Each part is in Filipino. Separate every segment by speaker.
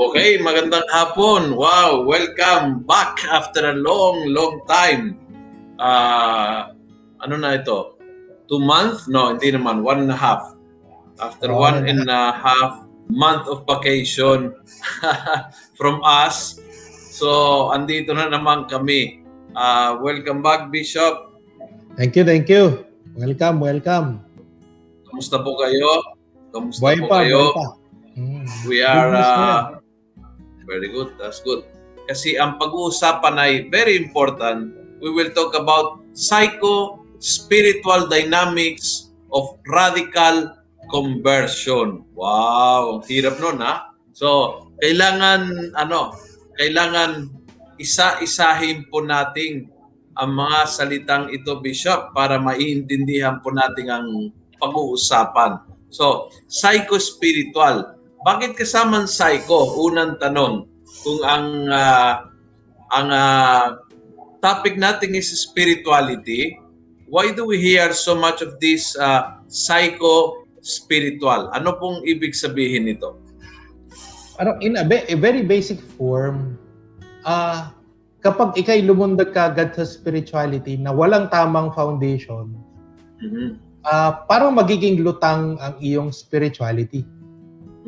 Speaker 1: Okay, magandang hapon. Wow, welcome back after a long, long time. Uh, ano na ito? Two months? No, hindi naman. One and a half. After oh, one and a half month of vacation from us. So, andito na naman kami. Uh, welcome back, Bishop.
Speaker 2: Thank you, thank you. Welcome, welcome.
Speaker 1: Kamusta po kayo? Kamusta buhay po pa, kayo? Pa. Mm. We are uh, Very good. That's good. Kasi ang pag-uusapan ay very important. We will talk about psycho-spiritual dynamics of radical conversion. Wow, hirap nun ha. So, kailangan ano, kailangan isa-isahin po nating ang mga salitang ito, Bishop, para maiintindihan po natin ang pag-uusapan. So, psycho-spiritual bakit kasama ang psycho? Unang tanong, kung ang uh, ang uh, topic natin is spirituality, why do we hear so much of this uh, psycho spiritual? Ano pong ibig sabihin nito?
Speaker 2: Ano in a, a very basic form, uh, kapag ikay lumundag kagad sa spirituality na walang tamang foundation, mm-hmm. uh, parang magiging lutang ang iyong spirituality.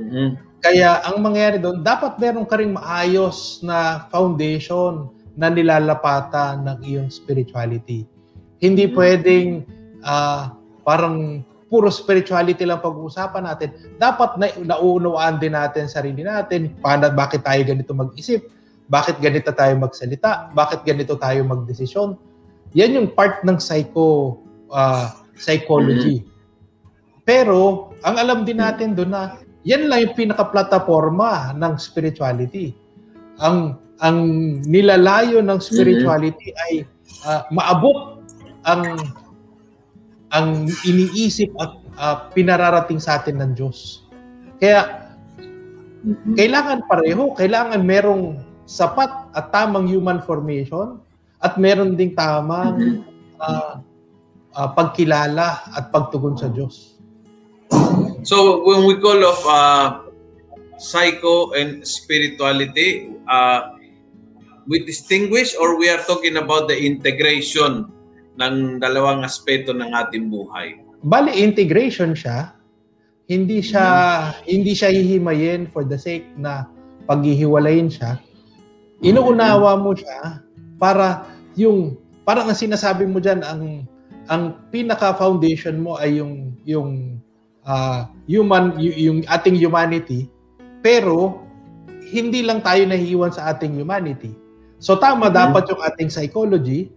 Speaker 2: Mm-hmm. Kaya ang mangyayari doon, dapat meron ka ring maayos na foundation na nilalapatan ng iyong spirituality. Hindi mm-hmm. pwedeng uh, parang puro spirituality lang pag-uusapan natin. Dapat na nauunawaan din natin sarili natin, paano, bakit tayo ganito mag-isip, bakit ganito tayo magsalita, bakit ganito tayo magdesisyon. Yan yung part ng psycho uh, psychology. Mm-hmm. Pero ang alam din natin doon na yan lang yung pinaka-plataforma ng spirituality. Ang ang nilalayo ng spirituality mm-hmm. ay uh, maabot ang ang iniisip at uh, pinararating sa atin ng Diyos. Kaya mm-hmm. kailangan pareho, kailangan merong sapat at tamang human formation at meron ding tamang uh, uh, pagkilala at pagtugon sa Diyos.
Speaker 1: So when we call of uh, psycho and spirituality, uh, we distinguish or we are talking about the integration ng dalawang aspeto ng ating buhay.
Speaker 2: Bali integration siya. Hindi siya hmm. hindi siya hihimayin for the sake na paghihiwalayin siya. Inuunawa mo siya para yung parang ang sinasabi mo diyan ang ang pinaka foundation mo ay yung yung uh, human y- yung ating humanity pero hindi lang tayo nahihiwan sa ating humanity. So tama mm-hmm. dapat yung ating psychology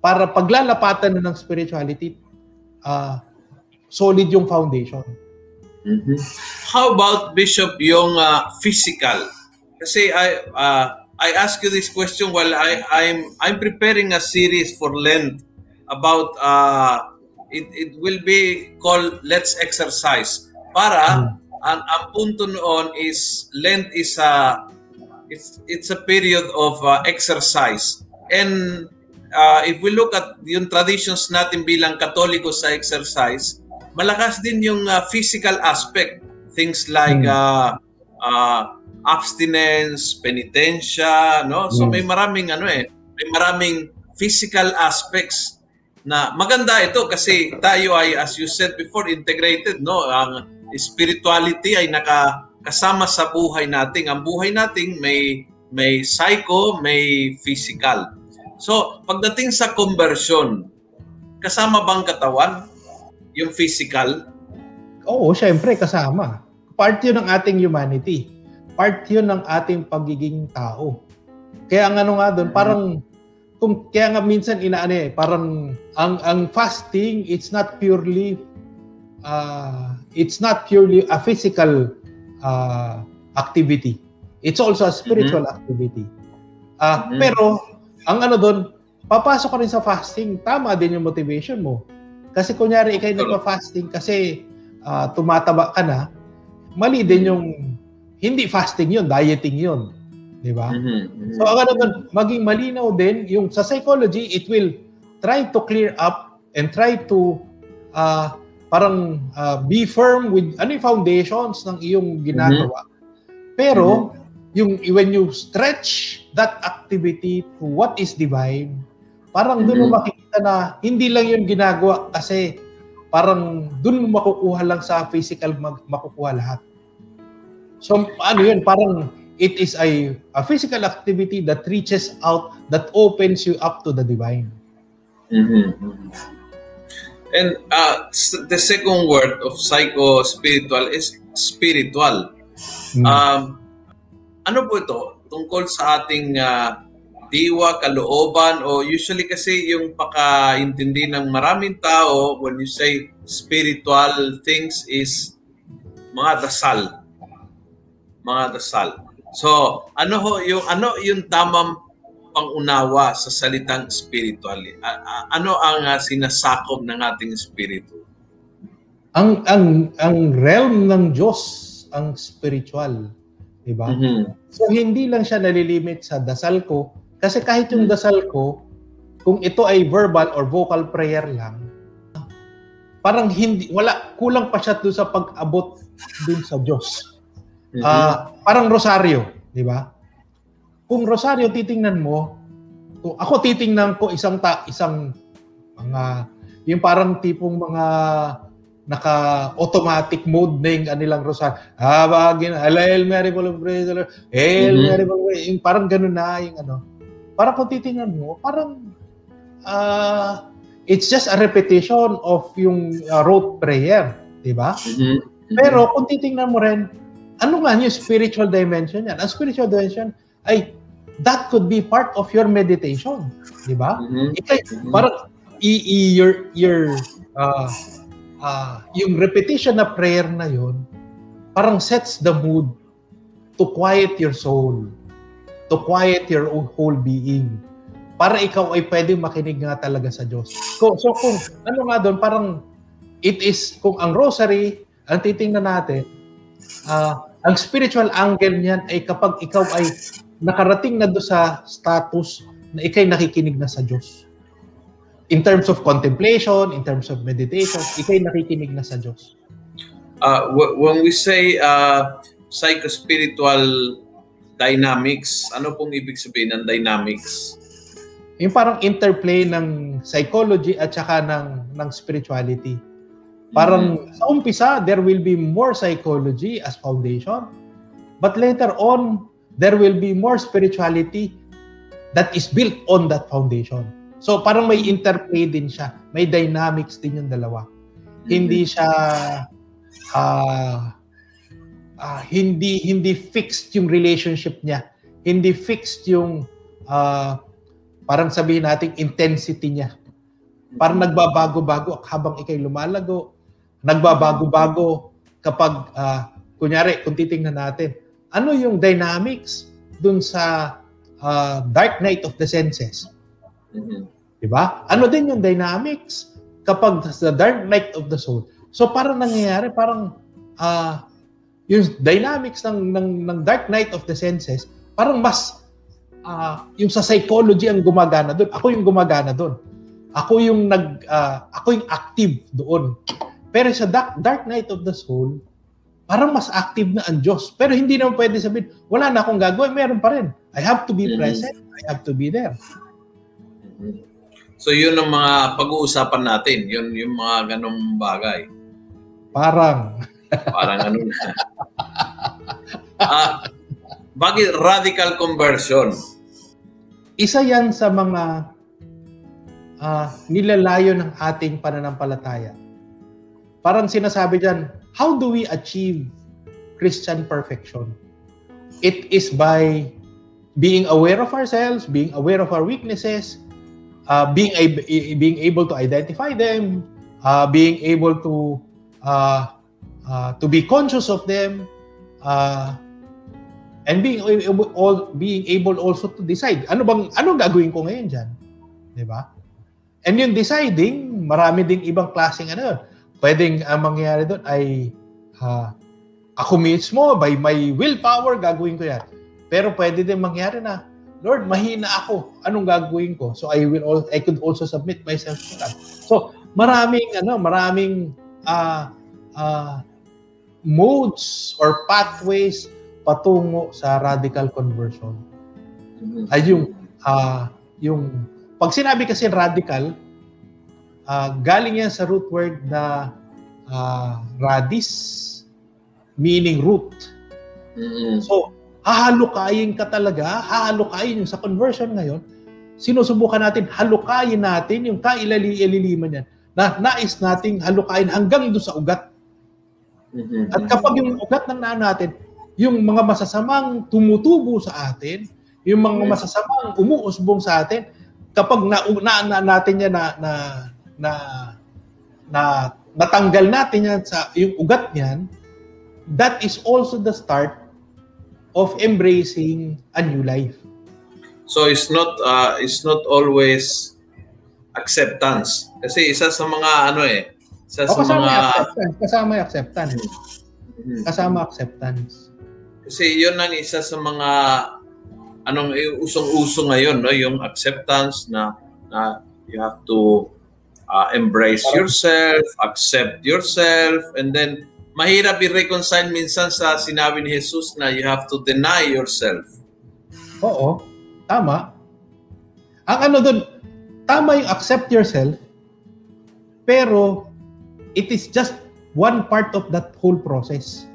Speaker 2: para paglalapatan ng spirituality uh, solid yung foundation.
Speaker 1: Mm-hmm. How about Bishop yung uh, physical? Kasi I uh, I ask you this question while I I'm I'm preparing a series for Lent about uh, it, it will be called Let's Exercise. Para hmm. ang, ang punto noon is Lent is a it's it's a period of uh, exercise. And uh, if we look at yung traditions natin bilang Katoliko sa exercise, malakas din yung uh, physical aspect. Things like hmm. uh, uh, abstinence, penitensya, no? So hmm. may maraming ano eh, may maraming physical aspects na maganda ito kasi tayo ay as you said before integrated no ang spirituality ay nakakasama sa buhay natin ang buhay natin may may psycho may physical So, pagdating sa conversion, kasama bang katawan? Yung physical?
Speaker 2: Oo, syempre kasama. Part yun ng ating humanity. Part yun ng ating pagiging tao. Kaya ang ano nga doon, parang kung kaya nga minsan inaano eh, parang ang ang fasting it's not purely uh, it's not purely a physical uh, activity. It's also a spiritual mm-hmm. activity. Uh, mm-hmm. Pero ang ano doon, papasok ka rin sa fasting, tama din yung motivation mo. Kasi kunyari ikay nagpa-fasting kasi uh, tumataba ka na, mali din yung hindi fasting yun, dieting yun. Di ba? Mm-hmm. So ang ano doon, maging malinaw din yung sa psychology, it will try to clear up and try to uh, parang uh, be firm with ano yung foundations ng iyong ginagawa. Mm-hmm. Pero mm-hmm yung when you stretch that activity to what is divine, parang doon mm-hmm. mo makikita na hindi lang yun ginagawa kasi parang doon mo makukuha lang sa physical mag- makukuha lahat. So ano yun, parang it is a, a physical activity that reaches out, that opens you up to the divine.
Speaker 1: Mm-hmm. And uh, the second word of psycho-spiritual is spiritual. Mm-hmm. Um, ano po ito? Tungkol sa ating uh, diwa, kalooban, o usually kasi yung pakaintindi ng maraming tao when you say spiritual things is mga dasal. Mga dasal. So, ano ho yung ano yung tamang pangunawa sa salitang spiritual? Ano ang uh, sinasakop ng ating espiritu?
Speaker 2: Ang ang ang realm ng Diyos ang spiritual. Diba? Mm-hmm. So hindi lang siya nalilimit sa dasal ko kasi kahit yung mm-hmm. dasal ko kung ito ay verbal or vocal prayer lang parang hindi wala kulang pa siya doon sa pag-abot dun sa Diyos. Mm-hmm. Uh, parang rosaryo, di ba? Kung rosaryo titingnan mo, ako titingnan ko isang ta isang mga yung parang tipong mga naka-automatic mode na yung kanilang rosaryo. Habagin, Hail Mary, full of praise. Hail mm-hmm. Mary, praise. Yung parang ganun na yung ano. Parang kung titingnan mo, parang uh, it's just a repetition of yung uh, rote prayer. Di ba? Mm-hmm. Pero kung titingnan mo rin, ano nga yung spiritual dimension yan? Ang spiritual dimension ay that could be part of your meditation. Di ba? Mm-hmm. Ikay, parang i, i, your, your uh, uh, yung repetition na prayer na yun, parang sets the mood to quiet your soul, to quiet your whole being, para ikaw ay pwede makinig nga talaga sa Diyos. So, so kung ano nga doon, parang it is, kung ang rosary, ang titingnan natin, uh, ang spiritual angle niyan ay kapag ikaw ay nakarating na doon sa status na ikay nakikinig na sa Diyos in terms of contemplation, in terms of meditation, ikay nakikinig na sa Diyos.
Speaker 1: Uh, w- when we say uh, psycho-spiritual dynamics, ano pong ibig sabihin ng dynamics?
Speaker 2: Yung parang interplay ng psychology at saka ng, ng spirituality. Parang mm-hmm. sa umpisa, there will be more psychology as foundation. But later on, there will be more spirituality that is built on that foundation. So parang may interplay din siya. May dynamics din yung dalawa. Mm-hmm. Hindi siya uh, uh, hindi hindi fixed yung relationship niya. Hindi fixed yung uh, parang sabihin natin intensity niya. Parang nagbabago-bago habang ikay lumalago. Nagbabago-bago kapag uh, kunyari kung titingnan natin ano yung dynamics dun sa uh, Dark Night of the Senses Mm-hmm. 'Di ba? Ano din yung dynamics kapag the dark night of the soul. So parang nangyayari parang uh, yung dynamics ng, ng ng dark night of the senses parang mas uh, yung sa psychology ang gumagana doon. Ako yung gumagana doon. Ako yung nag uh, ako yung active doon. Pero sa dark, dark night of the soul, parang mas active na ang Diyos. Pero hindi naman pwede sabihin, wala na akong gagawin, meron pa rin. I have to be mm-hmm. present. I have to be there.
Speaker 1: So yun ang mga pag-uusapan natin, yun yung mga ganong bagay.
Speaker 2: Parang.
Speaker 1: Parang ano na. ah, bakit radical conversion?
Speaker 2: Isa yan sa mga uh, nilalayo ng ating pananampalataya. Parang sinasabi diyan, how do we achieve Christian perfection? It is by being aware of ourselves, being aware of our weaknesses, uh, being ab- being able to identify them, uh, being able to uh, uh, to be conscious of them, uh, and being able, all, being able also to decide ano bang anong gagawin ko ngayon diyan, 'di ba? And yung deciding, marami ding ibang klaseng ano. Pwedeng ang mangyayari doon ay uh, ako mismo, by my willpower, gagawin ko yan. Pero pwede din mangyari na, Lord, mahina ako. Anong gagawin ko? So I will all, I could also submit myself to God. So maraming ano, maraming uh, uh, modes or pathways patungo sa radical conversion. Mm-hmm. Ay yung uh, yung pag sinabi kasi radical, uh, galing yan sa root word na uh, radis, meaning root. Mm-hmm. So, hahalukayin ka talaga, hahalukayin yung sa conversion ngayon, sinusubukan natin, halukayin natin yung kailali-ililiman yan na nais nating halukayin hanggang doon sa ugat. Mm-hmm. At kapag yung ugat ng naan natin, yung mga masasamang tumutubo sa atin, yung mga masasamang umuusbong sa atin, kapag na, na, na natin yan na, na, na, na natanggal natin yan sa yung ugat niyan, that is also the start of embracing a new life.
Speaker 1: So it's not uh, it's not always acceptance. Kasi isa sa mga ano eh, isa
Speaker 2: sa o, kasama mga acceptance, kasama yung acceptance. Mm-hmm. Kasama acceptance.
Speaker 1: Kasi 'yun ang isa sa mga anong usong-uso ngayon, no? yung acceptance na, na you have to uh, embrace yourself, accept yourself, and then mahirap i-reconcile minsan sa sinabi ni Jesus na you have to deny yourself.
Speaker 2: Oo, tama. Ang ano doon, tama yung accept yourself, pero it is just one part of that whole process.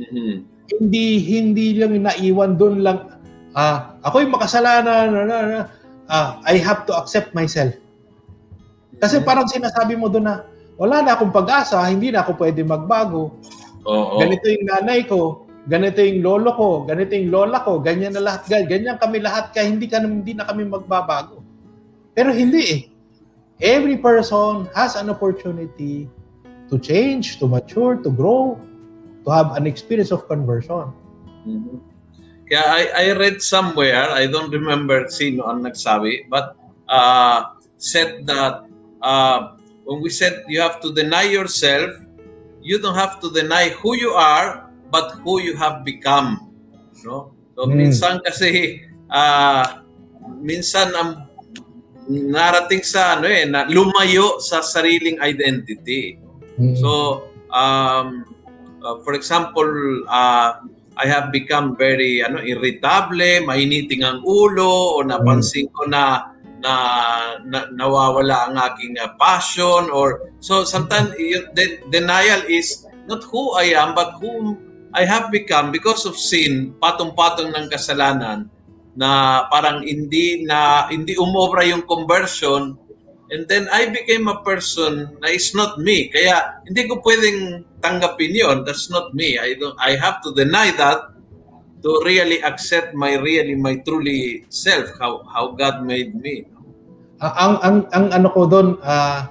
Speaker 2: Mm-hmm. Hindi hindi lang naiwan doon lang ah, ako yung makasalanan, na, na, na, ah, I have to accept myself. Kasi parang sinasabi mo doon na, wala na akong pag-asa, hindi na ako pwede magbago. Oo. Ganito yung nanay ko, ganito yung lolo ko, ganito yung lola ko, ganyan na lahat, ganyan kami lahat, kaya hindi, ka, hindi na kami magbabago. Pero hindi eh. Every person has an opportunity to change, to mature, to grow, to have an experience of conversion. Mm-hmm.
Speaker 1: Kaya I, I read somewhere, I don't remember sino ang nagsabi, but uh, said that uh, when we said you have to deny yourself, you don't have to deny who you are, but who you have become. No? So mm. minsan kasi uh, minsan ang narating sa ano eh na lumayo sa sariling identity. Mm. So um, uh, for example, uh, I have become very ano irritable, mainiting ang ulo o napansin ko na na, na nawawala ang aking uh, passion or so sometimes the denial is not who I am but whom I have become because of sin, patong-patong ng kasalanan na parang hindi na hindi umobra yung conversion. And then I became a person na is not me. Kaya hindi ko pwedeng tanggapin yon that's not me. I don't i have to deny that to really accept my really my truly self how how god made me
Speaker 2: uh, ang ang ang ano ko doon uh,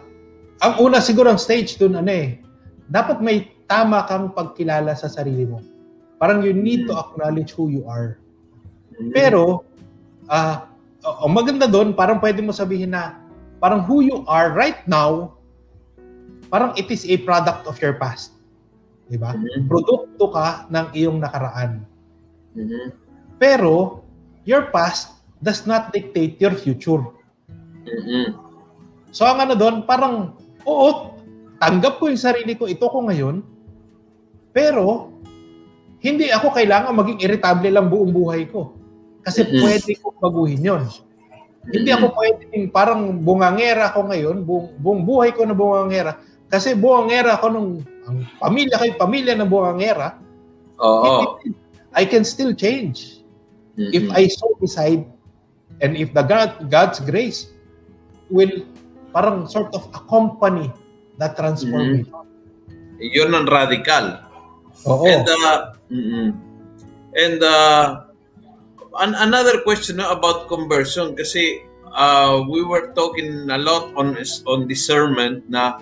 Speaker 2: ang una siguro ang stage doon ano eh dapat may tama kang pagkilala sa sarili mo parang you need to acknowledge who you are mm-hmm. pero uh, ang maganda doon parang pwede mo sabihin na parang who you are right now parang it is a product of your past Di ba? Mm-hmm. Produkto ka ng iyong nakaraan. Mm-hmm. Pero, your past does not dictate your future. Mm-hmm. So, ang ano doon, parang, oo, tanggap ko yung sarili ko, ito ko ngayon, pero, hindi ako kailangan maging irritable lang buong buhay ko. Kasi mm-hmm. pwede ko baguhin yon. Mm-hmm. Hindi ako pwedeng parang bungangera ko ngayon, buong, buong buhay ko na bungangera. Kasi bungangera ako nung ang pamilya kay pamilya ng buhangera, Oo. I can still change. Mm-hmm. If I so decide and if the God, God's grace will parang sort of accompany that transformation.
Speaker 1: Mm-hmm. Yun ang radical.
Speaker 2: Oo.
Speaker 1: And uh, mm-mm. and uh, an- another question no, about conversion kasi uh, we were talking a lot on on discernment na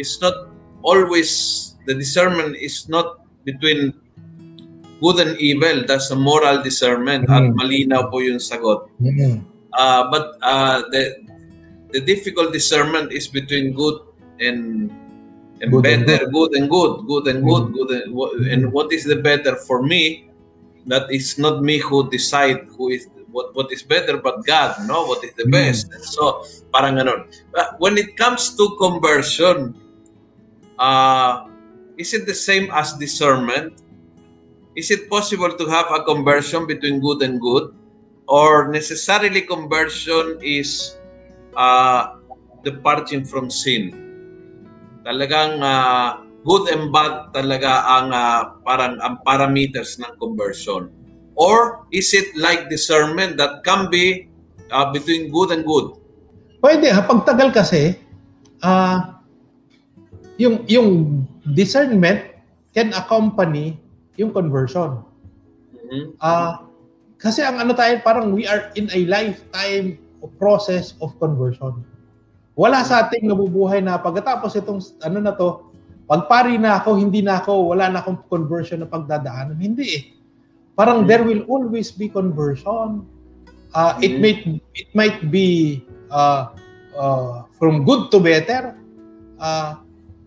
Speaker 1: it's not always the discernment is not between good and evil. That's a moral discernment mm. at malinaw po yung sagot. Mm. Uh, but uh, the the difficult discernment is between good and and good better, and good. good and good, good and good, mm. good and, and what is the better for me? That is not me who decide who is what what is better, but God, no, what is the mm. best. And so parang ganon. But when it comes to conversion, uh, is it the same as discernment? Is it possible to have a conversion between good and good? Or necessarily conversion is uh, departing from sin? Talagang uh, good and bad talaga ang uh, parang ang parameters ng conversion. Or is it like discernment that can be uh, between good and good?
Speaker 2: Pwede ha, pagtagal kasi, uh, yung, yung discernment can accompany yung conversion. Mm-hmm. Uh, kasi ang ano tayo, parang we are in a lifetime process of conversion. Wala sa ating nabubuhay na pagkatapos itong ano na to, pagpari na ako, hindi na ako, wala na akong conversion na pagdadaanan. Hindi eh. Parang mm-hmm. there will always be conversion. Uh, mm-hmm. It may it might be uh, uh, from good to better, uh,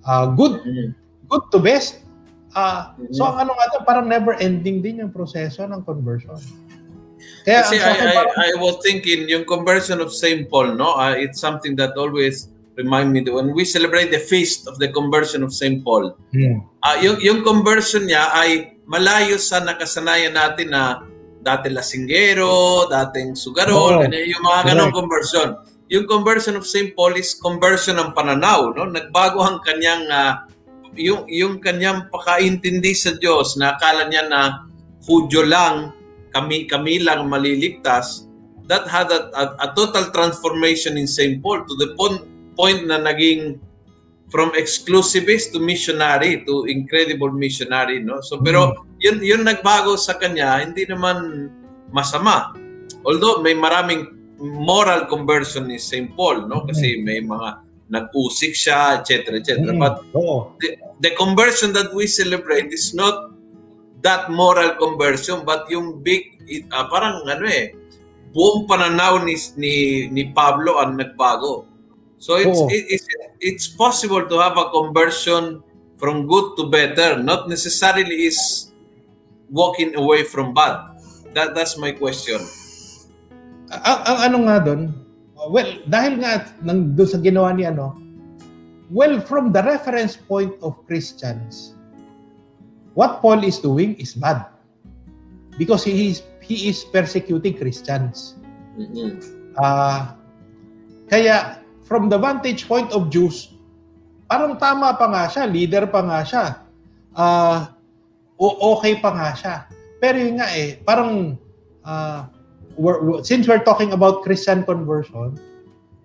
Speaker 2: uh, good mm-hmm. good to best, Ah, uh, so ang ano nga parang never ending din yung proseso ng conversion.
Speaker 1: Kaya Kasi I, I, parang, I was thinking yung conversion of St. Paul, no? Uh, it's something that always remind me that when we celebrate the feast of the conversion of St. Paul, hmm. uh, yung, yung conversion niya ay malayo sa nakasanayan natin na dati lasinggero, dating sugarol, oh, yung mga ganong conversion. Yung conversion of St. Paul is conversion ng pananaw, no? Nagbago ang kanyang uh, yung, yung kanyang pakaintindi sa Diyos na akala niya na Hudyo lang, kami, kami lang maliligtas, that had a, a, a total transformation in St. Paul to the point, point na naging from exclusivist to missionary to incredible missionary no so pero mm. yun yun nagbago sa kanya hindi naman masama although may maraming moral conversion ni St. Paul no kasi mm. may mga nag-usik siya, etc. etc. Mm, But oh. the, the conversion that we celebrate is not that moral conversion, but yung big, uh, parang ano eh, buong pananaw ni, ni, ni Pablo ang nagbago. So it's, oh. it, it's, it's possible to have a conversion from good to better, not necessarily is walking away from bad. That that's my question.
Speaker 2: Ang, ang ano nga doon, well, dahil nga nang doon sa ginawa ni ano, well, from the reference point of Christians, what Paul is doing is bad. Because he is he is persecuting Christians. Mm-hmm. Uh, kaya from the vantage point of Jews, parang tama pa nga siya, leader pa nga siya. Uh, okay pa nga siya. Pero yun nga eh, parang uh, we're, since we're talking about Christian conversion,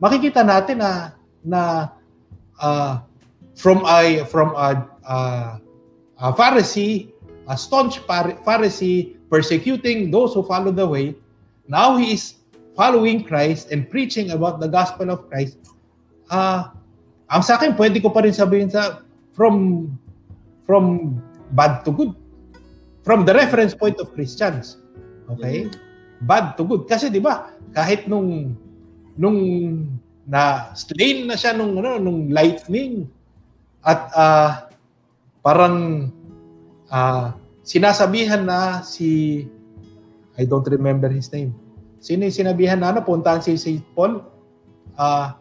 Speaker 2: makikita natin na na uh, from a from a, uh, a Pharisee, a staunch Pharisee persecuting those who follow the way, now he is following Christ and preaching about the gospel of Christ. Uh, ang sa akin, pwede ko pa rin sabihin sa from from bad to good. From the reference point of Christians. Okay? Mm-hmm bad to good. Kasi 'di ba, kahit nung nung na slain na siya nung ano, nung lightning at uh, parang uh, sinasabihan na si I don't remember his name. Sino yung sinabihan na ano, puntahan si St. Paul? Uh,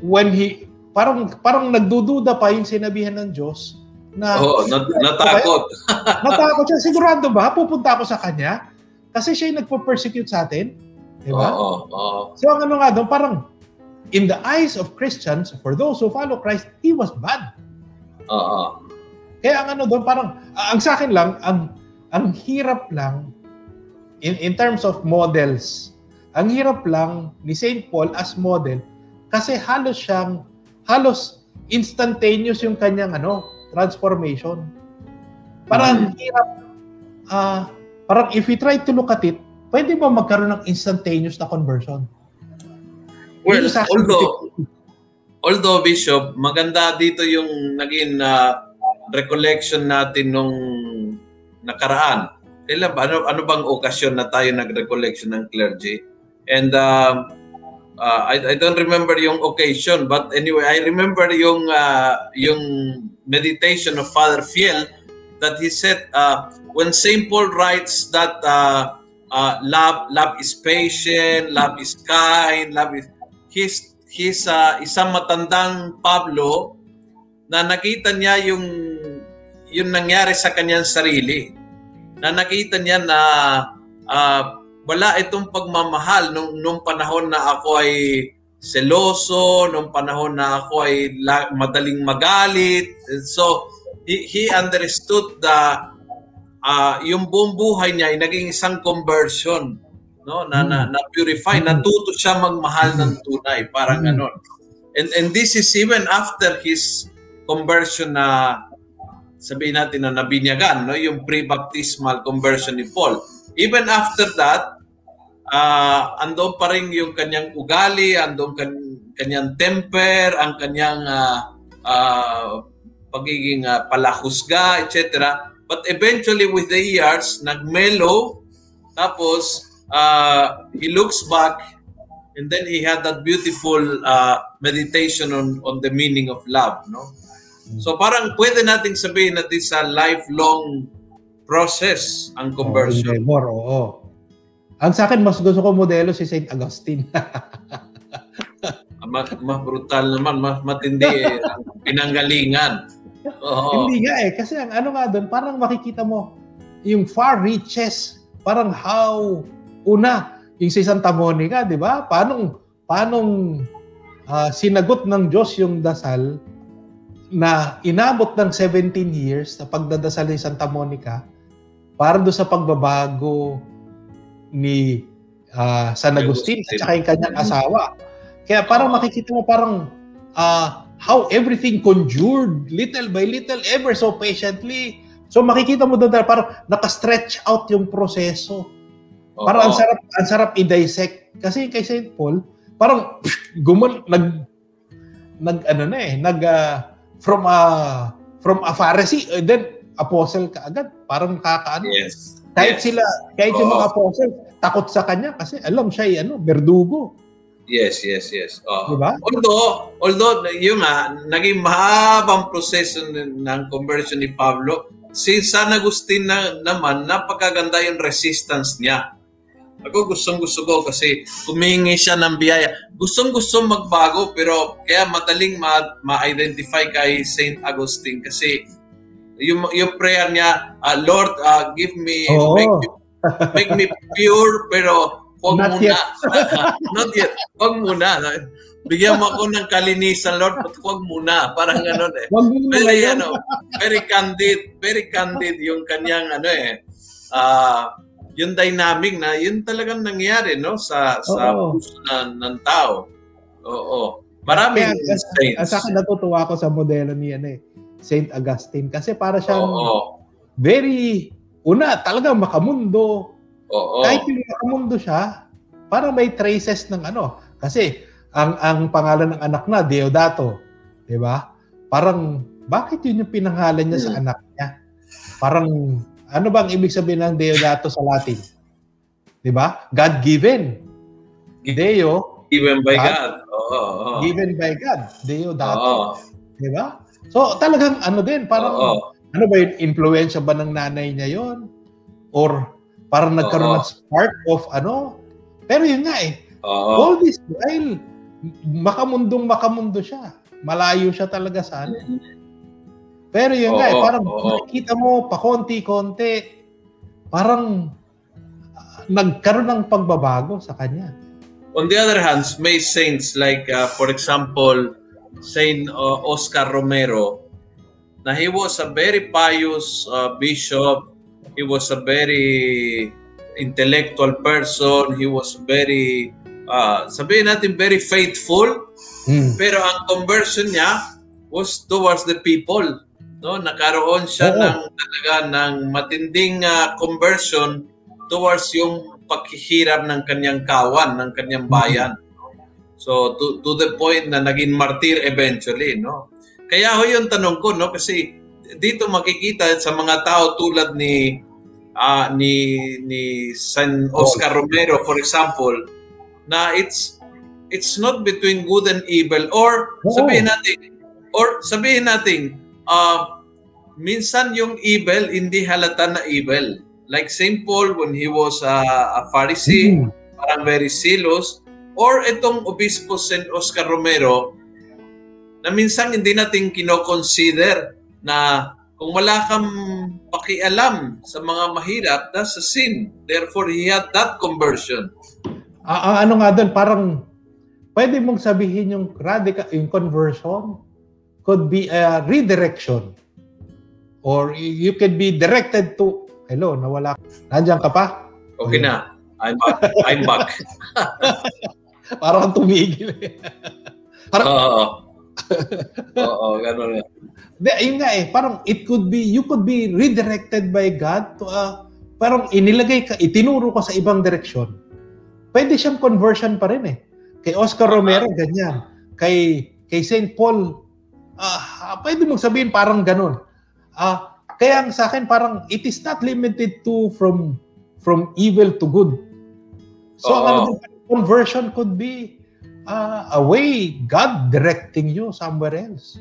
Speaker 2: when he, parang, parang nagdududa pa yung sinabihan ng Diyos na,
Speaker 1: oh, nat- natakot.
Speaker 2: natakot siya. Sigurado ba? Pupunta ako sa kanya? Kasi siya yung nagpo-persecute sa atin. Di ba?
Speaker 1: Oo, oo.
Speaker 2: So ang ano nga doon, parang in the eyes of Christians, for those who follow Christ, he was bad.
Speaker 1: Oo.
Speaker 2: Kaya ang ano doon, parang, ang sa akin lang, ang, ang hirap lang, in, in terms of models, ang hirap lang ni St. Paul as model, kasi halos siyang halos instantaneous yung kanyang ano, transformation. Parang mm-hmm. hirap uh, parang if we try to look at it, pwede ba magkaroon ng instantaneous na conversion?
Speaker 1: Well, although although Bishop, maganda dito yung naging uh, recollection natin nung nakaraan. Kailan ba? Ano, ano bang okasyon na tayo nag-recollection ng clergy? And uh, uh, I, I don't remember yung occasion, but anyway, I remember yung uh, yung meditation of Father Fiel that he said uh, when St. Paul writes that uh, uh, love love is patient, love is kind, love is he's he's uh, isang matandang Pablo na nakita niya yung yung nangyari sa kanyang sarili. Na nakita niya na uh, wala itong pagmamahal nung, nung panahon na ako ay seloso, nung panahon na ako ay la, madaling magalit. So, he, he understood the uh, yung buong buhay niya ay naging isang conversion no? Na na, na purify natuto siya magmahal ng tunay parang mm. ganon. And and this is even after his conversion na sabihin natin na nabinyagan no? Yung pre-baptismal conversion ni Paul. Even after that uh, andon pa rin yung kanyang ugali andon kan kanyang temper ang kanyang uh, uh, pagiging uh, palahusga etc but eventually with the years nagmelo tapos uh, he looks back and then he had that beautiful uh, meditation on on the meaning of love no? So parang pwede nating sabihin na this a lifelong process ang conversion.
Speaker 2: oh, more oo. Ang sa akin mas gusto ko modelo si Saint Augustine.
Speaker 1: Mas, mas brutal naman mas matindi eh, ang pinanggalingan
Speaker 2: Oo. hindi nga eh kasi ang ano nga doon parang makikita mo yung far reaches parang how Una, yung si Santa Monica, di ba? Paano, paano uh, sinagot ng Diyos yung dasal na inabot ng 17 years na pagdadasal ni Santa Monica para do sa pagbabago ni uh, San Agustin at saka yung kanyang asawa. Kaya parang makikita mo parang uh, how everything conjured little by little ever so patiently. So makikita mo doon parang naka-stretch out yung proseso Parang ang sarap ang sarap i-dissect kasi kay St. Paul, parang gumal nag nag ano na eh, nag uh, from a from a Pharisee and then apostle ka agad. Parang kakaano.
Speaker 1: Yes.
Speaker 2: Kahit
Speaker 1: yes.
Speaker 2: sila, kahit oh. yung mga apostle, takot sa kanya kasi alam siya ano, berdugo.
Speaker 1: Yes, yes, yes. Oh. Diba? Although, although yung nga, naging mahabang proseso ng conversion ni Pablo, si San Agustin na, naman, napakaganda yung resistance niya. Ako gustong gusto ko kasi humingi siya ng biyaya. Gustong gusto magbago pero kaya madaling ma- ma-identify kay Saint Augustine kasi yung, yung prayer niya, uh, Lord, uh, give me, oh. make, me, make me pure pero huwag Not muna. Not yet. Huwag muna. Bigyan mo ako ng kalinisan, Lord, but huwag muna. Parang ano eh. Very, ano, very candid, very candid yung kanyang ano eh. Uh, yung dynamic na yun talagang nangyari no sa sa Oo. puso ng, ng tao. Oo. Maraming Kaya, saints.
Speaker 2: At saka natutuwa ako sa modelo ni ano eh, Saint Augustine kasi para siyang Oo. very una talagang makamundo. Oo. Kahit yung makamundo siya, para may traces ng ano. Kasi ang ang pangalan ng anak na Deodato, 'di ba? Parang bakit yun yung pinangalan niya hmm. sa anak niya? Parang ano bang ibig sabihin ng Deodato sa Latin? 'Di ba? God-given. Deo.
Speaker 1: Given by God. God. Oo, oh, oh.
Speaker 2: Given by God. Deodato. Oh. 'Di ba? So talagang ano din, parang oh, ano ba yung influensya ba ng nanay niya 'yon? Or parang nagkaroon oh, ng spark of ano? Pero yun nga eh. Oh. All this while, makamundong makamundo siya. Malayo siya talaga sa ano. Pero yun oo, nga, eh, parang oo. nakikita mo pa konti-konti, parang uh, nagkaroon ng pagbabago sa kanya.
Speaker 1: On the other hand, may saints like, uh, for example, Saint uh, Oscar Romero, na he was a very pious uh, bishop, he was a very intellectual person, he was very uh, sabihin natin very faithful, hmm. pero ang conversion niya was towards the people. No, nakaroon siya Oo. ng talaga ng matinding uh, conversion towards yung paghihirap ng kanyang kawan, ng kanyang bayan. So to to the point na naging martir eventually, no? Kaya ho yung tanong ko, no, kasi dito makikita sa mga tao tulad ni uh, ni ni San Oscar Romero for example na it's it's not between good and evil or sabihin natin or sabihin natin uh, minsan yung evil hindi halata na evil like St. Paul when he was a, a Pharisee mm. parang very zealous or itong Obispo St. Oscar Romero na minsan hindi natin kino-consider na kung wala kang pakialam sa mga mahirap, that's a sin. Therefore, he had that conversion.
Speaker 2: Uh, ano nga doon, parang pwede mong sabihin yung radical, yung conversion could be a redirection. Or you can be directed to, hello, nawala. Nandiyan ka pa?
Speaker 1: Okay na. I'm back. I'm back.
Speaker 2: parang tumigil.
Speaker 1: parang, uh, Oo, gano'n nga.
Speaker 2: De, ayun nga eh, parang it could be, you could be redirected by God to a, parang inilagay ka, itinuro ka sa ibang direksyon. Pwede siyang conversion pa rin eh. Kay Oscar Romero, ganyan. Kay, kay St. Paul, uh, pwede mong sabihin parang ganun. Uh, kaya sa akin parang it is not limited to from from evil to good. So, oh. ano, conversion could be uh, a way God directing you somewhere else.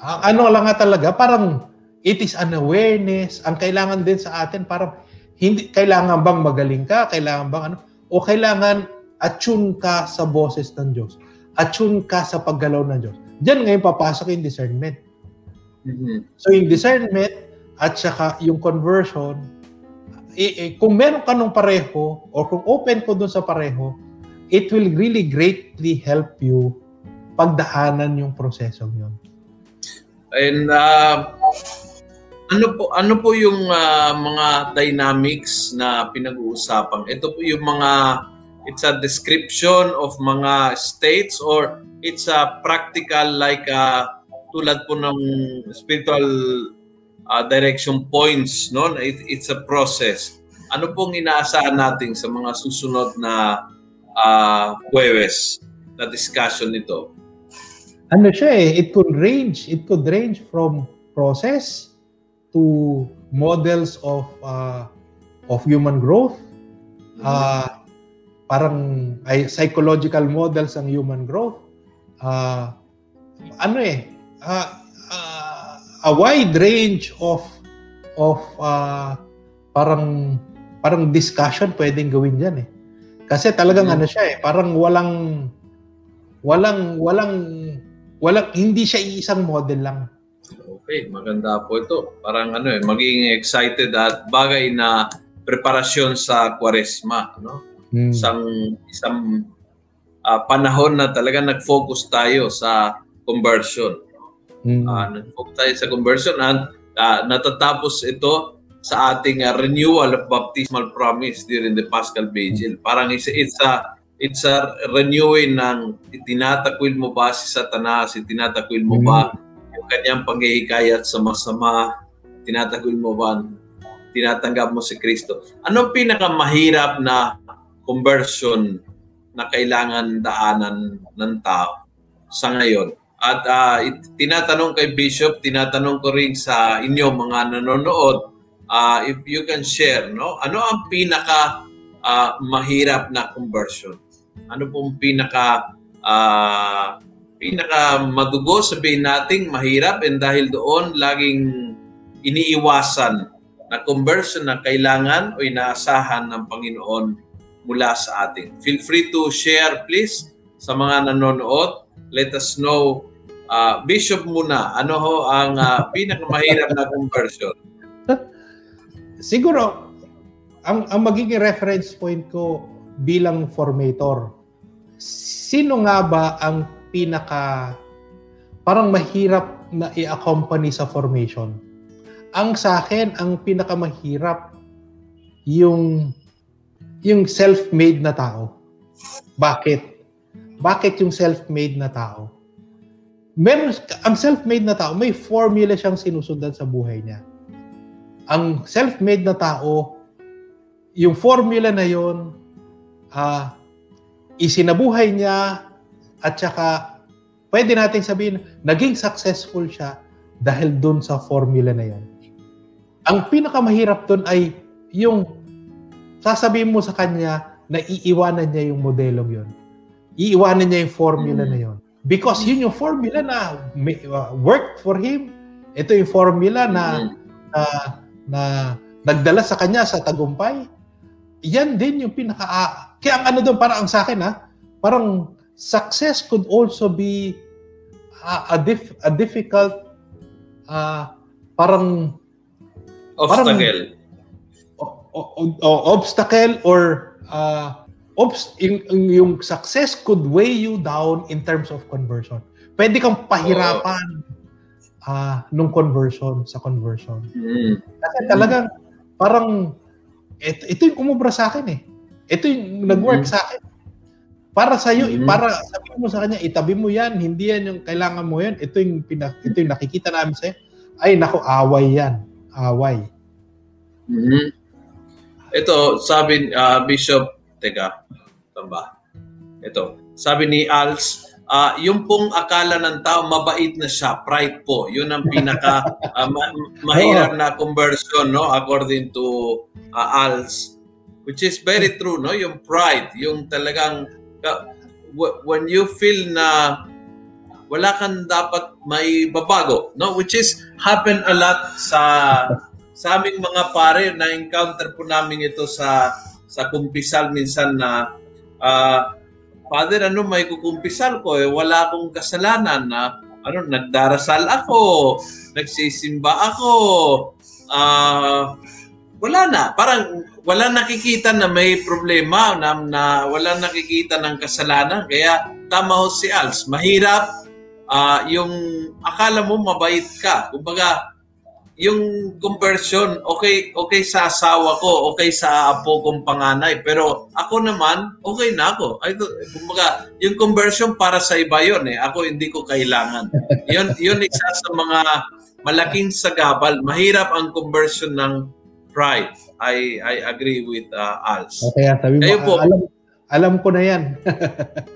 Speaker 2: Uh, ano lang nga talaga, parang it is an awareness. Ang kailangan din sa atin, parang hindi, kailangan bang magaling ka? Kailangan bang ano? O kailangan attune ka sa boses ng Diyos. Attune ka sa paggalaw ng Diyos. Diyan ngayon papasok yung discernment. Mm-hmm. So yung discernment at saka yung conversion, eh, eh, kung meron ka nung pareho o kung open ko dun sa pareho, it will really greatly help you pagdaanan yung prosesong yun.
Speaker 1: And uh, ano po ano po yung uh, mga dynamics na pinag-uusapan? Ito po yung mga it's a description of mga states or it's a practical like uh, tulad po ng spiritual uh, direction points no it, it's a process ano pong inaasahan natin sa mga susunod na uh, Huwebes na discussion nito?
Speaker 2: Ano siya eh, it could range, it could range from process to models of uh, of human growth. Uh, parang ay, psychological models ang human growth. Uh, ano eh, uh, uh, a wide range of of uh, parang parang discussion pwedeng gawin diyan eh. Kasi talagang hmm. ano siya eh, parang walang walang walang walang hindi siya isang model lang.
Speaker 1: Okay, maganda po ito. Parang ano eh, maging excited at bagay na preparasyon sa Kwaresma, no? Hmm. Isang isang uh, panahon na talaga nag-focus tayo sa conversion. Hmm. Uh, nag-focus tayo sa conversion at uh, natatapos ito sa ating uh, renewal of baptismal promise during the Paschal Vigil. Parang it's, it's a it's a renewing ng tinatakwil mo ba si Satanas, tinatakwil mo ba mm-hmm. yung kanyang panghihikayat sa masama, tinatakwil mo ba, tinatanggap mo si Kristo. Anong pinakamahirap na conversion na kailangan daanan ng tao sa ngayon? At uh, tinatanong kay Bishop, tinatanong ko rin sa inyo mga nanonood, uh, if you can share, no? Ano ang pinaka uh, mahirap na conversion? Ano pong pinaka uh, pinaka madugo sabihin nating mahirap and dahil doon laging iniiwasan na conversion na kailangan o inaasahan ng Panginoon mula sa atin. Feel free to share please sa mga nanonood. Let us know uh, Bishop muna, ano ho ang uh, pinakamahirap na conversion?
Speaker 2: Siguro, ang, ang magiging reference point ko bilang formator, sino nga ba ang pinaka parang mahirap na i-accompany sa formation? Ang sa akin, ang pinakamahirap yung yung self-made na tao. Bakit? Bakit yung self-made na tao? Meron, ang self-made na tao, may formula siyang sinusundan sa buhay niya. Ang self-made na tao, yung formula na yon, uh, isinabuhay niya at saka pwede nating sabihin, naging successful siya dahil dun sa formula na yon. Ang pinakamahirap dun ay yung sasabihin mo sa kanya na iiwanan niya yung modelong yon. Iiwanan niya yung formula mm. na yon. Because yun yung formula na uh, worked for him. Ito yung formula na mm. uh, na nagdala sa kanya sa tagumpay. Yan din yung pinaka uh, kaya ang ano doon para ang sa akin ha, parang success could also be uh, a, dif, a difficult uh, parang
Speaker 1: obstacle
Speaker 2: o, o, obstacle or uh, obst yung, yung success could weigh you down in terms of conversion. Pwede kang pahirapan oh. Uh, nung conversion sa conversion. Mm. Kasi talagang parang ito, ito yung umubra sa akin eh. Ito yung nag-work mm. sa akin. Para sa iyo, mm. para sabihin mo sa kanya, itabi mo 'yan, hindi yan yung kailangan mo 'yan. Ito yung pinak, ito yung nakikita namin sa Ay nako, away 'yan. Away.
Speaker 1: Mm-hmm. Ito, sabi uh, Bishop, teka, tamba. Ito, sabi ni Als, uh, yung pong akala ng tao mabait na siya, pride po. Yun ang pinaka uh, ma- mahirap na conversion no according to uh, Als which is very true no yung pride yung talagang uh, w- when you feel na wala kang dapat may babago no which is happen a lot sa sa aming mga pare, na-encounter po namin ito sa sa kumpisal minsan na uh, Father, ano may kukumpisal ko? Eh, wala akong kasalanan na ano, nagdarasal ako, nagsisimba ako, uh, wala na. Parang wala nakikita na may problema, na, na wala nakikita ng kasalanan. Kaya tama ho si Als, mahirap uh, yung akala mo mabait ka. Kumbaga, yung conversion, okay, okay sa asawa ko, okay sa apo kong panganay, pero ako naman, okay na ako. Ay, kumbaga, yung conversion para sa iba yon eh. Ako hindi ko kailangan. Yun, yun isa sa mga malaking sagabal. Mahirap ang conversion ng pride. I I agree with uh, Als.
Speaker 2: Okay, sabi mo, Kayo po, alam, alam ko na yan.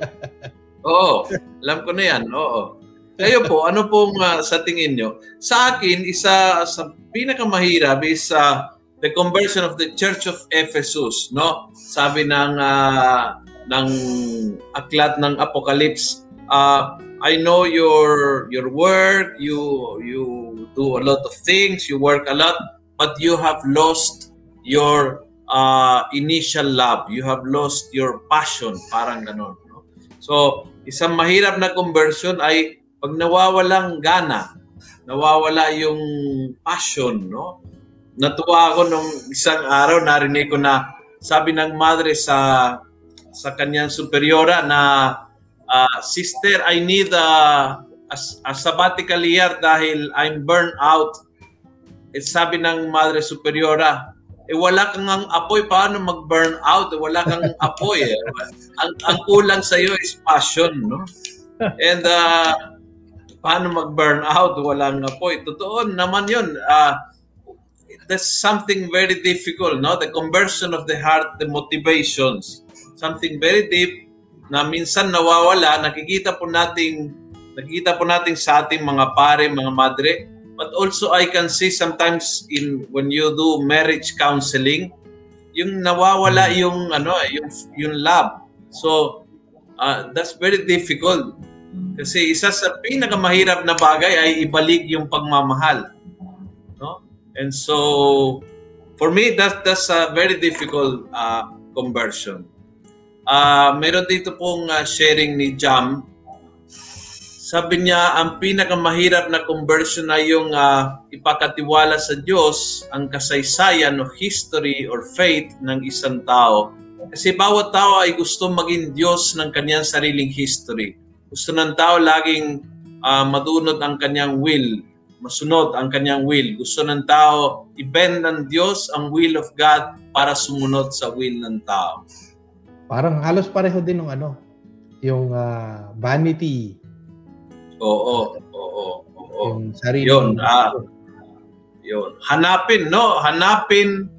Speaker 1: oo, alam ko na yan. Oo. Kayo po, ano pong uh, sa tingin nyo? Sa akin, isa sa pinakamahirap is uh, the conversion of the Church of Ephesus, no? Sabi ng uh, ng aklat ng Apocalypse, uh, I know your your work, you you do a lot of things, you work a lot, but you have lost your uh, initial love. You have lost your passion, parang ganon. No? So, isang mahirap na conversion ay pag nawawalang gana, nawawala yung passion, no? Natuwa ako nung isang araw, narinig ko na sabi ng madre sa sa kanyang superiora na uh, sister, I need a, a, a sabbatical year dahil I'm burned out. It sabi ng madre superiora, eh wala kang ang apoy, paano mag-burn out? Eh, wala kang apoy. Eh. Ang, ang kulang sa iyo is passion, no? And uh, paano mag-burn out, walang apoy. Totoo naman yun. Uh, that's something very difficult, no? The conversion of the heart, the motivations. Something very deep na minsan nawawala, nakikita po nating nakikita po nating sa ating mga pare, mga madre, but also I can see sometimes in when you do marriage counseling, yung nawawala mm. yung ano, yung yung love. So uh, that's very difficult kasi isa sa pinakamahirap na bagay ay ibalik yung pagmamahal. No? And so, for me, that, that's a very difficult uh, conversion. Uh, meron dito pong uh, sharing ni Jam. Sabi niya, ang pinakamahirap na conversion na yung uh, ipakatiwala sa Diyos ang kasaysayan o history or faith ng isang tao. Kasi bawat tao ay gusto maging Diyos ng kanyang sariling history. Gusto ng tao laging uh, madunod ang kanyang will, masunod ang kanyang will. Gusto ng tao i-bend ng Diyos ang will of God para sumunod sa will ng tao.
Speaker 2: parang halos pareho din ng ano, yung uh, vanity.
Speaker 1: Oo, oo, oo.
Speaker 2: Yung sarili.
Speaker 1: Yun, ah, yun. Hanapin, no? Hanapin.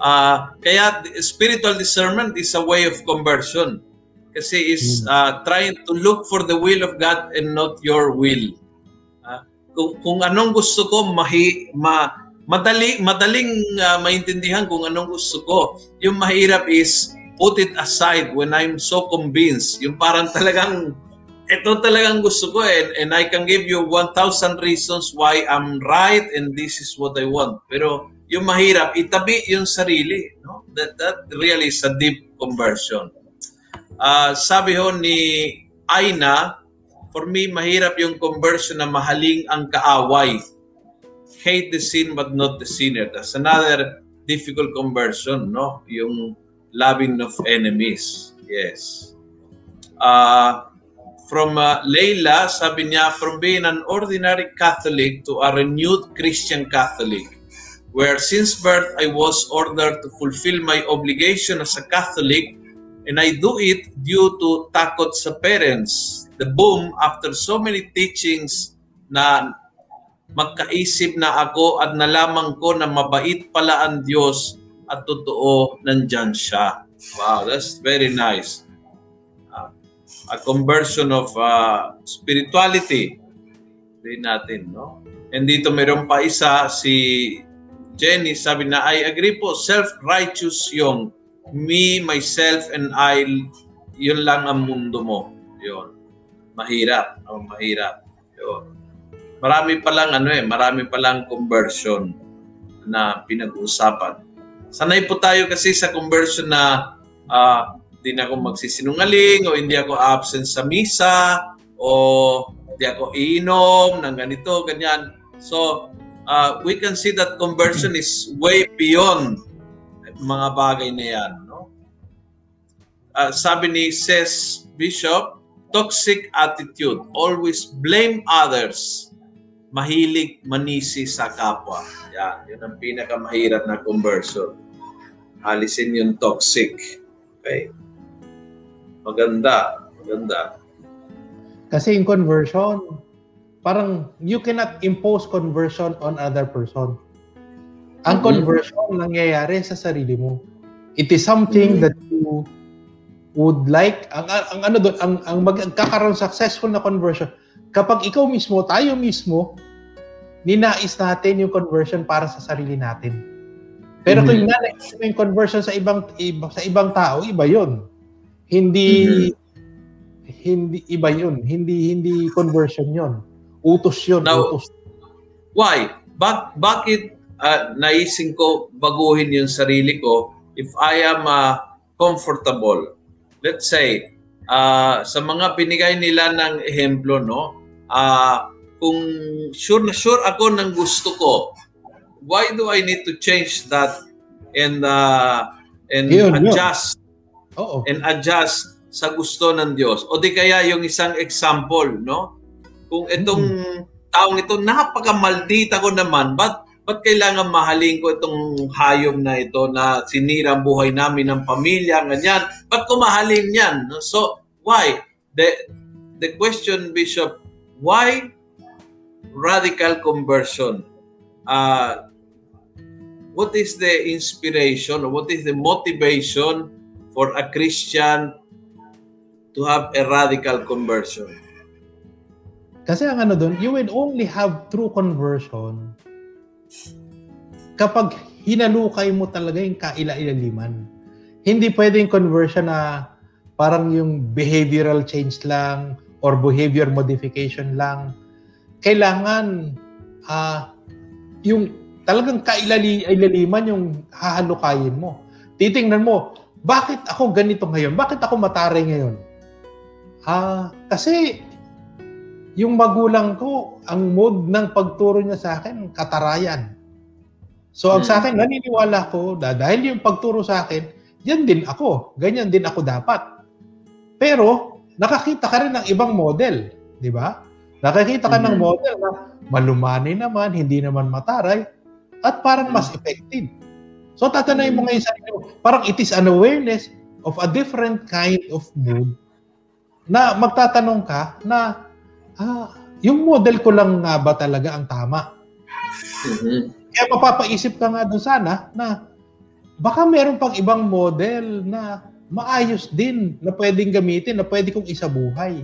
Speaker 1: Uh, kaya spiritual discernment is a way of conversion. Kasi is uh, trying to look for the will of God and not your will. Uh, kung, kung anong gusto ko, mahi, ma, madali, madaling uh, maintindihan kung anong gusto ko. Yung mahirap is put it aside when I'm so convinced. Yung parang talagang ito talagang gusto ko eh, and I can give you 1,000 reasons why I'm right and this is what I want. Pero yung mahirap, itabi yung sarili. No? That, that really is a deep conversion. Uh, sabi ho ni Aina, for me, mahirap yung conversion na mahaling ang kaaway. Hate the sin but not the sinner. That's another difficult conversion, no? Yung loving of enemies. Yes. Uh, from uh, Leila, sabi niya, from being an ordinary Catholic to a renewed Christian Catholic, where since birth I was ordered to fulfill my obligation as a Catholic, and I do it due to takot sa parents. The boom, after so many teachings na magkaisip na ako at nalaman ko na mabait pala ang Diyos at totoo nandyan siya. Wow, that's very nice a conversion of uh, spirituality din natin, no? And dito meron pa isa si Jenny sabi na I agree po self-righteous yung me, myself and I yun lang ang mundo mo. Yun. Mahirap, no? mahirap. Yun. Marami pa lang ano eh, marami pa lang conversion na pinag-uusapan. Sanay po tayo kasi sa conversion na uh, na ako magsisinungaling o hindi ako absent sa misa o hindi ako iinom ng ganito, ganyan. So, uh, we can see that conversion is way beyond mga bagay na yan. No? Uh, sabi ni Ses Bishop, toxic attitude, always blame others, mahilig manisi sa kapwa. Yan, yun ang pinakamahirap na conversion. Alisin yung toxic. Okay. Maganda. Maganda.
Speaker 2: Kasi in conversion, parang you cannot impose conversion on other person. Ang mm-hmm. conversion nangyayari sa sarili mo. It is something mm-hmm. that you would like ang, ang ano doon ang ang magkakaroon successful na conversion kapag ikaw mismo tayo mismo ninais natin yung conversion para sa sarili natin. Pero mm-hmm. kung nanais mo yung conversion sa ibang iba, sa ibang tao, iba 'yon. Hindi mm-hmm. hindi iba 'yun. Hindi hindi conversion 'yon. Utos 'yon, Now, utos.
Speaker 1: Why? Bak bakit uh, naising ko baguhin yung sarili ko if I am uh, comfortable? Let's say uh, sa mga binigay nila ng ehemplo no, uh, kung sure na sure ako ng gusto ko, why do I need to change that and uh, and Yun, adjust Oo. and adjust sa gusto ng Diyos. O di kaya yung isang example, no? Kung itong mm-hmm. taong ito, napakamaldita ko naman, ba't, ba't kailangan mahalin ko itong hayom na ito na sinira ang buhay namin ng pamilya, ganyan? Ba't ko mahalin yan? So, why? The, the question, Bishop, why radical conversion? Uh, what is the inspiration or what is the motivation for a Christian to have a radical conversion?
Speaker 2: Kasi ang ano doon, you will only have true conversion kapag hinalukay mo talaga yung kaila-ilaliman. Hindi pwedeng conversion na parang yung behavioral change lang or behavior modification lang. Kailangan uh, yung talagang kailaliman yung hahalukayin mo. Titingnan mo, bakit ako ganito ngayon? Bakit ako mataray ngayon? Ah, kasi yung magulang ko, ang mood ng pagturo niya sa akin, katarayan. So, ang sa hmm. akin, naniniwala ko na dahil yung pagturo sa akin, yan din ako. Ganyan din ako dapat. Pero, nakakita ka rin ng ibang model. Di ba? Nakakita ka mm-hmm. ng model na malumani naman, hindi naman mataray, at parang mas effective. So tatanayin mo ngayon sa inyo, parang it is an awareness, of a different kind of mood na magtatanong ka na ah, yung model ko lang nga ba talaga ang tama?
Speaker 1: Mhm.
Speaker 2: Kaya mapapaisip ka nga doon sana na baka meron pang ibang model na maayos din na pwedeng gamitin, na pwede kong isabuhay.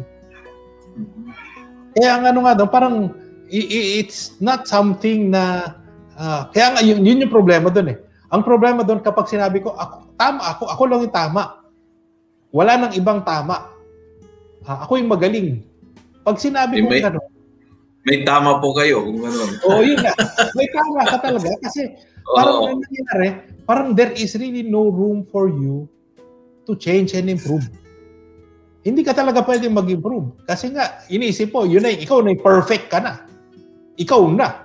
Speaker 2: Kaya ang ano nga doon, parang it's not something na ah, kaya nga yun, yun yung problema doon eh. Ang problema doon kapag sinabi ko ako tama ako, ako lang yung tama. Wala nang ibang tama. Ah, ako yung magaling. Pag sinabi ko
Speaker 1: May-
Speaker 2: gano'n,
Speaker 1: May tama po kayo kung gano'n.
Speaker 2: Oo, yun nga. May tama ka talaga kasi parang
Speaker 1: Oo.
Speaker 2: ano nangyayari, parang there is really no room for you to change and improve. Hindi ka talaga pwedeng mag-improve. Kasi nga, iniisip mo, yun na, ikaw na, perfect ka na. Ikaw na.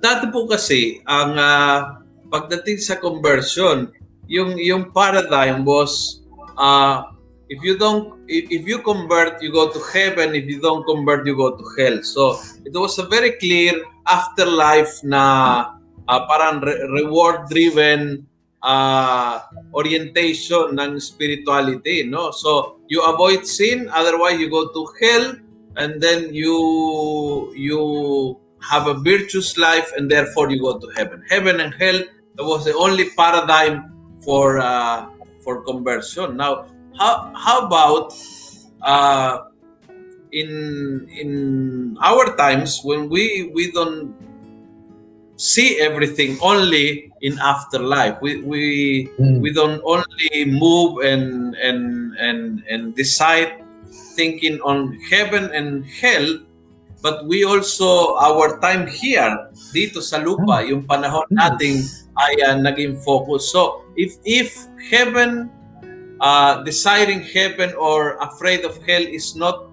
Speaker 1: Dati po kasi, ang ah, pagdating sa conversion, yung yung paradigm was uh, if you don't if, you convert you go to heaven. If you don't convert you go to hell. So it was a very clear afterlife na ah, parang re- reward driven uh, orientation ng spirituality no? So you avoid sin otherwise you go to hell and then you you have a virtuous life and therefore you go to heaven. Heaven and hell was the only paradigm for uh, for conversion. Now how how about uh, in in our times when we we don't see everything only in afterlife we we
Speaker 2: Mm.
Speaker 1: we don't only move and and and and decide thinking on heaven and hell but we also our time here dito sa lupa yung panahon nating ay uh, naging focus. So if if heaven uh, desiring heaven or afraid of hell is not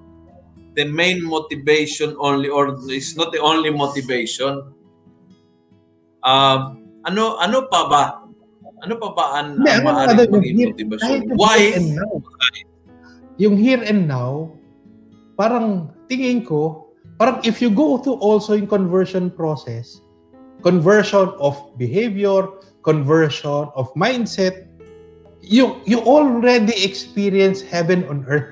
Speaker 1: the main motivation only or is not the only motivation. Uh, ano ano pa ba? Ano pa ba ang,
Speaker 2: Hindi,
Speaker 1: ang
Speaker 2: ano
Speaker 1: maaaring maging motivation? Why?
Speaker 2: here and now. Yung here and now, parang tingin ko, parang if you go to also in conversion process, conversion of behavior, conversion of mindset, you you already experience heaven on earth.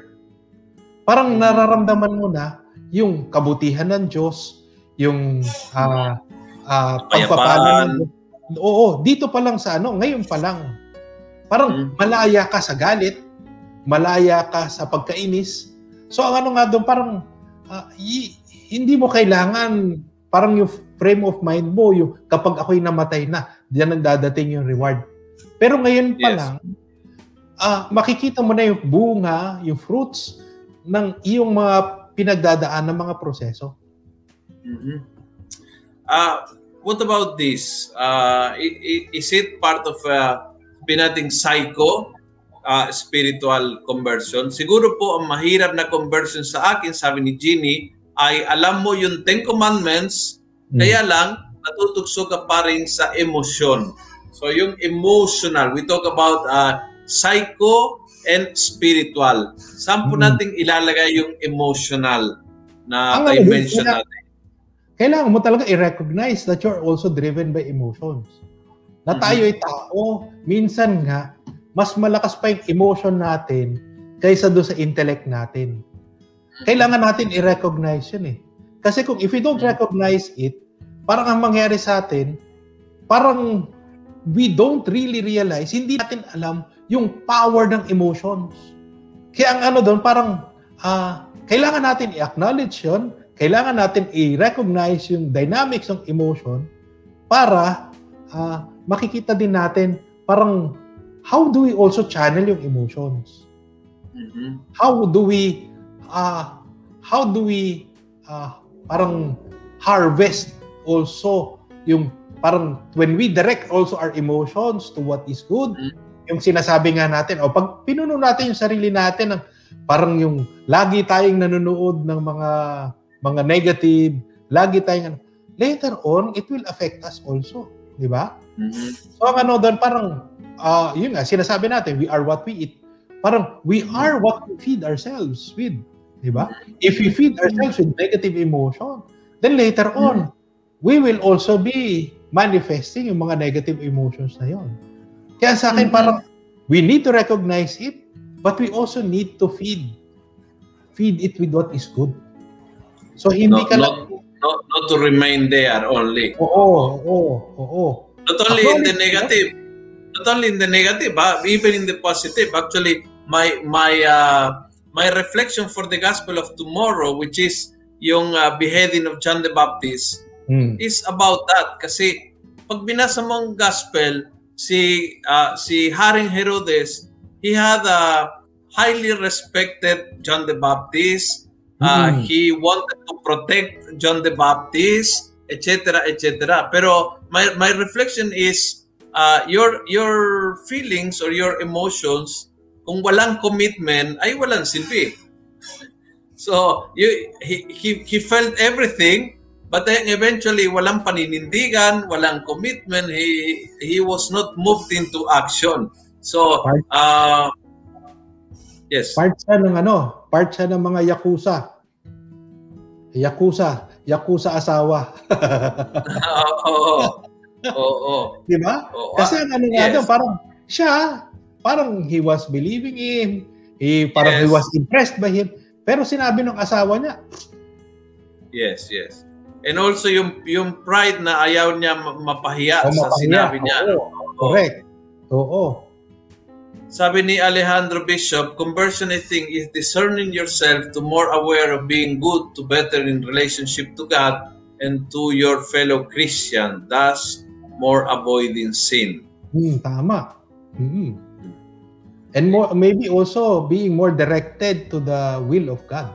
Speaker 2: Parang nararamdaman mo na yung kabutihan ng Diyos, yung ah ah, pagpapala ng Diyos. Oo, dito pa lang sa ano, ngayon pa lang. Parang
Speaker 1: Mm.
Speaker 2: malaya ka sa galit, malaya ka sa pagkainis. So ang ano nga doon, parang ah, y- hindi mo kailangan, parang yung frame of mind mo, yung kapag ako'y namatay na, diyan nagdadating yung reward. Pero ngayon pa
Speaker 1: Yes.
Speaker 2: lang, ah, makikita mo na yung bunga, yung fruits ng iyong mga pinagdadaan ng mga proseso.
Speaker 1: Mhm. Uh, what about this? Uh, is it part of uh, pinating psycho uh, spiritual conversion? Siguro po ang mahirap na conversion sa akin, sabi ni Ginny, ay alam mo yung Ten Commandments,
Speaker 2: Mm.
Speaker 1: kaya lang natutugso ka pa rin sa emosyon. So yung emotional, we talk about uh, psycho and spiritual. Saan po
Speaker 2: Mm.
Speaker 1: nating ilalagay yung emotional na
Speaker 2: Ang ano,
Speaker 1: dimension
Speaker 2: kaya-
Speaker 1: natin?
Speaker 2: kailangan mo talaga i-recognize that you're also driven by emotions. Na
Speaker 1: Mhm.
Speaker 2: tayo ay tao, minsan nga, mas malakas pa yung emotion natin kaysa doon sa intellect natin. Kailangan natin i-recognize yun eh. Kasi kung if we don't recognize it, parang ang mangyari sa atin, parang we don't really realize, hindi natin alam yung power ng emotions. Kaya ang ano doon, parang ah, kailangan natin i-acknowledge yun, kailangan natin i-recognize yung dynamics ng emotion para ah, makikita din natin parang how do we also channel yung emotions?
Speaker 1: Mhm.
Speaker 2: How do we uh, how do we uh, parang harvest also yung parang when we direct also our emotions to what is good,
Speaker 1: Mm.
Speaker 2: Yung sinasabi nga natin, o pag pinuno natin yung sarili natin ng parang yung lagi tayong nanonood ng mga mga negative, lagi tayong ano, later on it will affect us also, di ba?
Speaker 1: Mhm.
Speaker 2: So ang ano doon parang ah yun nga sinasabi natin we are what we eat. Parang we are what we feed ourselves with, 'di ba? If we feed ourselves with negative emotion, then later on we will also be manifesting yung mga negative emotions na yon. Kaya sa akin
Speaker 1: Mhm.
Speaker 2: parang We need to recognize it, but we also need to feed. Feed it with what is good. So hindi
Speaker 1: not,
Speaker 2: ka
Speaker 1: not, not, not to remain there only.
Speaker 2: Oo, oo, oo.
Speaker 1: Not only in the negative, not only in the negative, but even in the positive. Actually, my my uh, my reflection for the gospel of tomorrow, which is yung uh, beheading of John the Baptist, hmm. is about that. Kasi pag binasa mo ang gospel, si uh, si Haring Herodes, he had a highly respected John the Baptist Uh, mm. He wanted to protect John the Baptist, etc., etc. Pero my my reflection is uh, your your feelings or your emotions kung walang commitment ay walang silbi. So, you, he, he, he felt everything, but then eventually walang paninindigan, walang commitment, he, he was not moved into action. So, uh,
Speaker 2: yes. Part siya ng ano, part siya ng mga Yakuza. Yakuza. Yakuza asawa.
Speaker 1: Oo. Oo.
Speaker 2: Di ba? Kasi ang ano nga yes. parang siya, parang he was believing him, he, parang yes. he was impressed by him, pero sinabi ng asawa niya.
Speaker 1: Yes, yes. And also yung yung pride na ayaw niya mapahiya oh, sa mapahiya. sinabi niya.
Speaker 2: Oo. Correct. Oo.
Speaker 1: Sabi ni Alejandro Bishop, conversion I think is discerning yourself to more aware of being good to better in relationship to God and to your fellow Christian, thus more avoiding sin.
Speaker 2: Hmm, tama. Hmm. And more, maybe also being more directed to the will of God.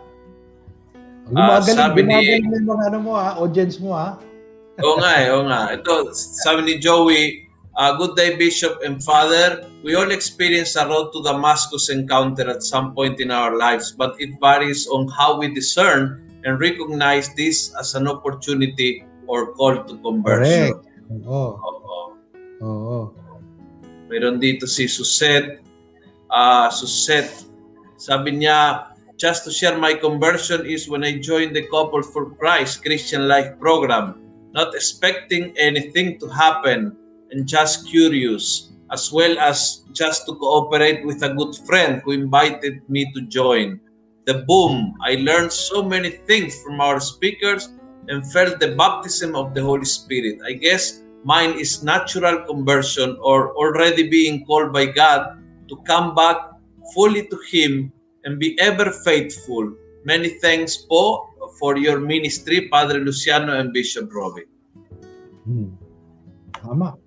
Speaker 2: Gumagaling, uh, sabi gumagaling ni, mga ano mo ha, audience mo ha.
Speaker 1: oo nga eh, oo nga. Ito, sabi ni Joey, Uh, good day, Bishop and Father. We all experience a road to Damascus encounter at some point in our lives, but it varies on how we discern and recognize this as an opportunity or call to conversion.
Speaker 2: Correct. Oo. Oo. Oo.
Speaker 1: Meron dito si Suset. Uh, Suset, sabi niya, just to share my conversion is when I joined the Couple for Christ Christian Life program, not expecting anything to happen and just curious, as well as just to cooperate with a good friend who invited me to join. The boom, I learned so many things from our speakers and felt the baptism of the Holy Spirit. I guess mine is natural conversion or already being called by God to come back fully to Him and be ever faithful. Many thanks po for your ministry, Padre Luciano and Bishop Robin.
Speaker 2: Hmm. Tama.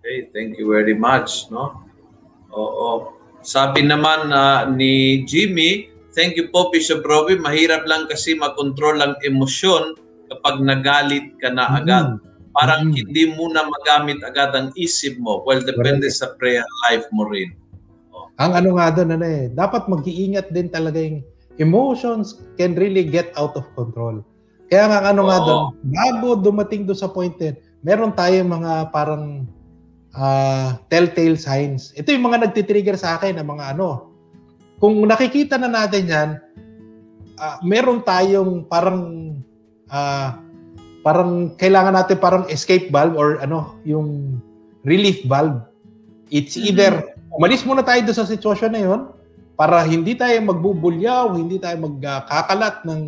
Speaker 1: Okay, thank you very much, no? Oo. Sabi naman uh, ni Jimmy, thank you po Bishop Robbie, mahirap lang kasi makontrol ang emosyon kapag nagalit ka na agad. Mm-hmm. Parang mm-hmm. hindi mo na magamit agad ang isip mo. Well, depende Correct. sa prayer life mo rin.
Speaker 2: Ang ano nga doon, ano eh, dapat mag-iingat din talaga yung emotions can really get out of control. Kaya nga ano Oo. nga doon, bago dumating doon sa point din, meron tayong mga parang uh, telltale signs. Ito yung mga nagtitrigger sa akin ng mga ano. Kung nakikita na natin yan, uh, meron tayong parang uh, parang kailangan natin parang escape valve or ano, yung relief valve. It's mm-hmm. either umalis muna tayo doon sa sitwasyon na yun para hindi tayo magbubulyaw, hindi tayo magkakalat ng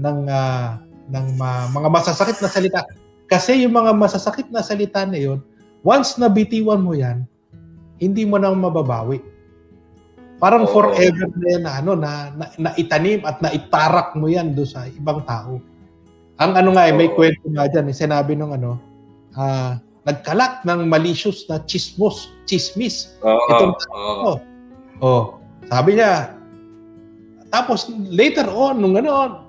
Speaker 2: ng uh, ng uh, mga masasakit na salita. Kasi yung mga masasakit na salita na yun, Once na bitiwan mo yan, hindi mo nang mababawi. Parang oh. forever na yan na, ano, na, na, na itanim at naitarak mo yan do sa ibang tao. Ang ano nga, eh, may kwento nga dyan, eh, sinabi nung ano, uh, nagkalat ng malicious na chismos, chismis.
Speaker 1: Oh, Itong,
Speaker 2: oh. oh. Sabi niya, tapos later on, nung ano,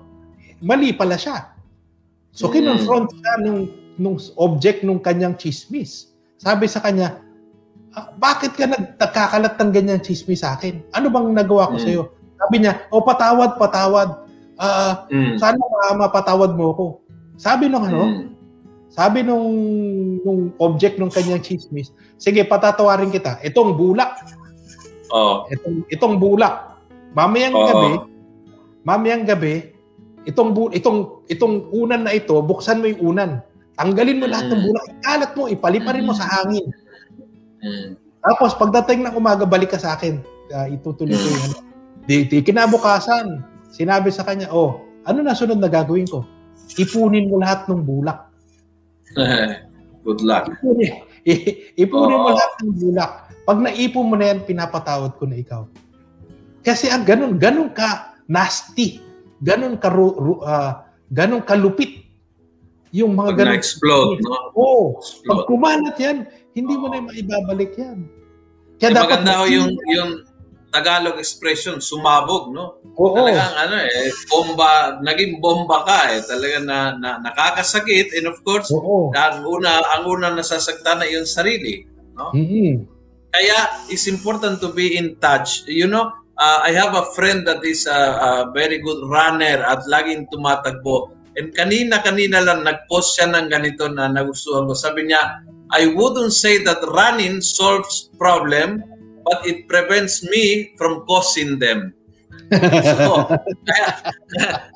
Speaker 2: mali pala siya. So, mm. kinonfront siya nung, nung object nung kanyang chismis. Sabi sa kanya, ah, bakit ka nagkakalat ng ganyan chismis sa akin? Ano bang nagawa ko mm. sa iyo? Sabi niya, o oh, patawad, patawad. Uh, mm. Sana ma mapatawad mo ko. Sabi nung ano, mm. Sabi nung, nung object ng kanyang chismis, sige, patatawarin kita. Itong bulak.
Speaker 1: Oh.
Speaker 2: Itong, itong bulak. Mamayang oh. gabi, mamayang gabi, itong bu- itong itong unan na ito, buksan mo yung unan. Tanggalin mo lahat ng mm. bulak, ikalat mo, ipaliparin mo sa mm. hangin.
Speaker 1: Mm.
Speaker 2: Tapos pagdating ng umaga, balik ka sa akin. Uh, itutuloy ko yun. Di, di kinabukasan, sinabi sa kanya, oh, ano na sunod na gagawin ko? Ipunin mo lahat ng bulak.
Speaker 1: Good luck.
Speaker 2: Ipunin, oh. mo lahat ng bulak. Pag naipon mo na yan, pinapatawad ko na ikaw. Kasi ang ganun, ganun ka nasty, ganun ka uh, ganun kalupit yung mga
Speaker 1: ganun. explode no?
Speaker 2: Oo. Oh, pag kumalat yan, hindi mo na maibabalik yan.
Speaker 1: Kaya dapat maganda yung, yung Tagalog expression, sumabog, no?
Speaker 2: Oo.
Speaker 1: Talagang ano eh, bomba, naging bomba ka eh. Talaga na, na nakakasakit and of course, Oo. ang una ang una nasasaktan na yung sarili, no?
Speaker 2: Mm-hmm.
Speaker 1: Kaya it's important to be in touch. You know, uh, I have a friend that is a, a very good runner at laging tumatagbo. And kanina-kanina lang nag-post siya ng ganito na nagustuhan ko. Sabi niya, I wouldn't say that running solves problem, but it prevents me from causing them. so, kaya,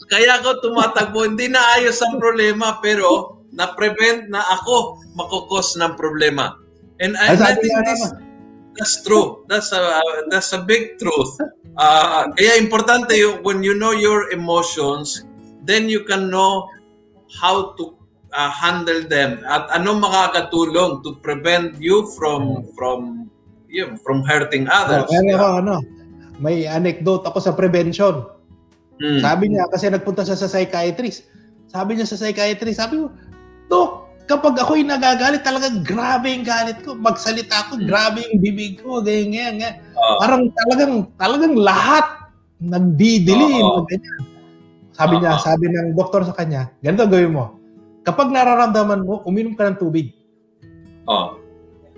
Speaker 1: kaya ako tumatakbo. Hindi na ayos ang problema, pero na-prevent na ako makukos ng problema. And I, I think this, that's true. That's a, that's a big truth. Uh, kaya importante yung, when you know your emotions, then you can know how to uh, handle them at ano makakatulong to prevent you from from yeah, from hurting others.
Speaker 2: Oh, yeah. ako, ano, may anecdote ako sa prevention. Hmm. Sabi niya, kasi nagpunta siya sa psychiatrist. Sabi niya sa psychiatrist, sabi ko, Dok, kapag ako'y nagagalit, talagang grabe yung galit ko. Magsalita ako, hmm. grabe yung bibig ko, ganyan, ganyan. Uh, Parang talagang, talagang lahat nagdidili. Uh, ganyan. Sabi uh, niya, sabi ng doktor sa kanya, ganito gawin mo. Kapag nararamdaman mo, uminom ka ng tubig.
Speaker 1: Uh,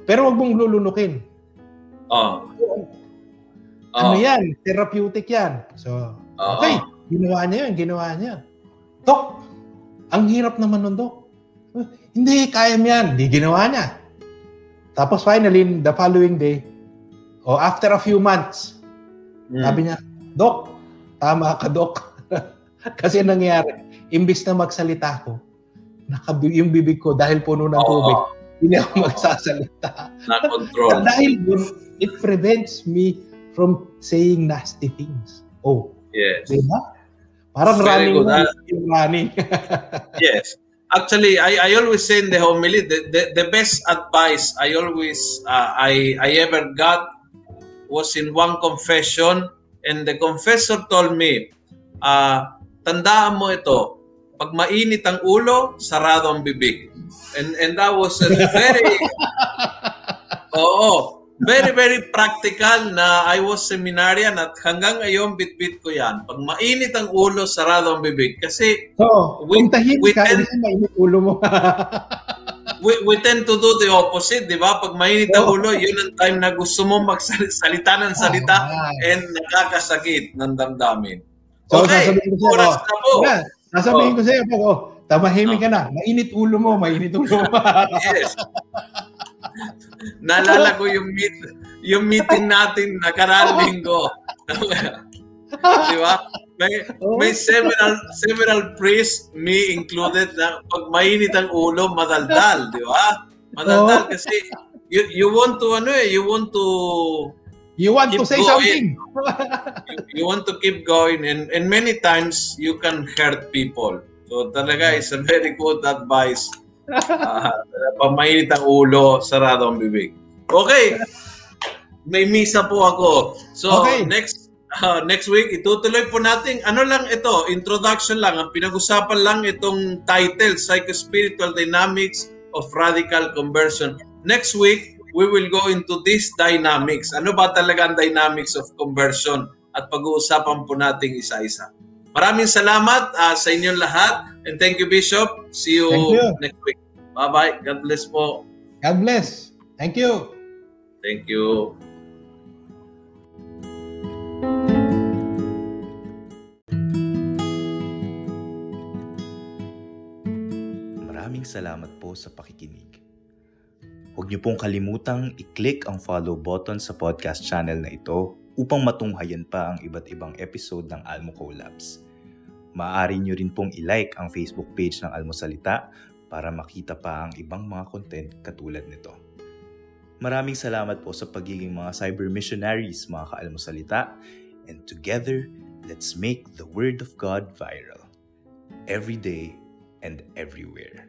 Speaker 2: Pero wag mong lulunukin.
Speaker 1: Oh.
Speaker 2: Ano oh. yan? Therapeutic yan. So, oh. okay. Ginawa niya yun. Ginawa niya. Dok, ang hirap naman nun, Dok. Hindi, kaya mo yan. Hindi ginawa niya. Tapos finally, the following day, o oh, after a few months, mm. sabi niya, Dok, tama ka, Dok. Kasi nangyari, imbis na magsalita ko, nakabi yung bibig ko dahil puno ng tubig. Oh. Hindi ako magsasalita.
Speaker 1: Na-control.
Speaker 2: dahil dun, it prevents me from saying nasty things. Oh.
Speaker 1: Yes.
Speaker 2: Diba? Parang Very running good. Uh, running.
Speaker 1: yes. Actually, I, I always say in the homily, the, the, the best advice I always, uh, I, I ever got was in one confession and the confessor told me, uh, tandaan mo ito, pag mainit ang ulo, sarado ang bibig. And, and that was a very, oo, very, very practical na I was seminarian at hanggang ngayon bit-bit ko yan. Pag mainit ang ulo, sarado ang bibig. Kasi
Speaker 2: so, we, we ka, tend, mainit ulo mo.
Speaker 1: we, we tend to do the opposite, di ba? Pag mainit ang ulo, yun ang time na gusto mo magsalita ng salita oh, and nakakasakit ng damdamin.
Speaker 2: So, okay, sasabihin ko sa'yo, oras na po. Yeah, sasabihin oh. ko sa'yo, oh, tamahimik oh. ka na. Mainit ulo mo, mainit ulo mo.
Speaker 1: yes. Naalala ko yung meet, yung meeting natin na karalinggo. Di ba? May, may several several priests, me included, na pag mainit ang ulo, madaldal, di ba? Madaldal kasi you, you want to ano eh, you want to
Speaker 2: You want to say going. something.
Speaker 1: you, you want to keep going and and many times you can hurt people. So talaga is a very good advice uh, pag mainit ang ulo, sarado ang bibig. Okay. May misa po ako. So, okay. next uh, next week, itutuloy po natin. Ano lang ito, introduction lang. Ang pinag-usapan lang itong title, Psycho-Spiritual Dynamics of Radical Conversion. Next week, we will go into this dynamics. Ano ba talaga ang dynamics of conversion? At pag-uusapan po natin isa-isa. Maraming salamat uh, sa inyong lahat. And thank you, Bishop. See you, you. next week. Bye-bye. God bless po.
Speaker 2: God bless. Thank you.
Speaker 1: Thank you.
Speaker 3: Maraming salamat po sa pakikinig. Huwag niyo pong kalimutang i-click ang follow button sa podcast channel na ito upang matunghayan pa ang iba't ibang episode ng Almo Collabs. Maaari nyo rin pong i-like ang Facebook page ng Almosalita para makita pa ang ibang mga content katulad nito. Maraming salamat po sa pagiging mga cyber missionaries, mga kaalmosalita. And together, let's make the Word of God viral. Every day and everywhere.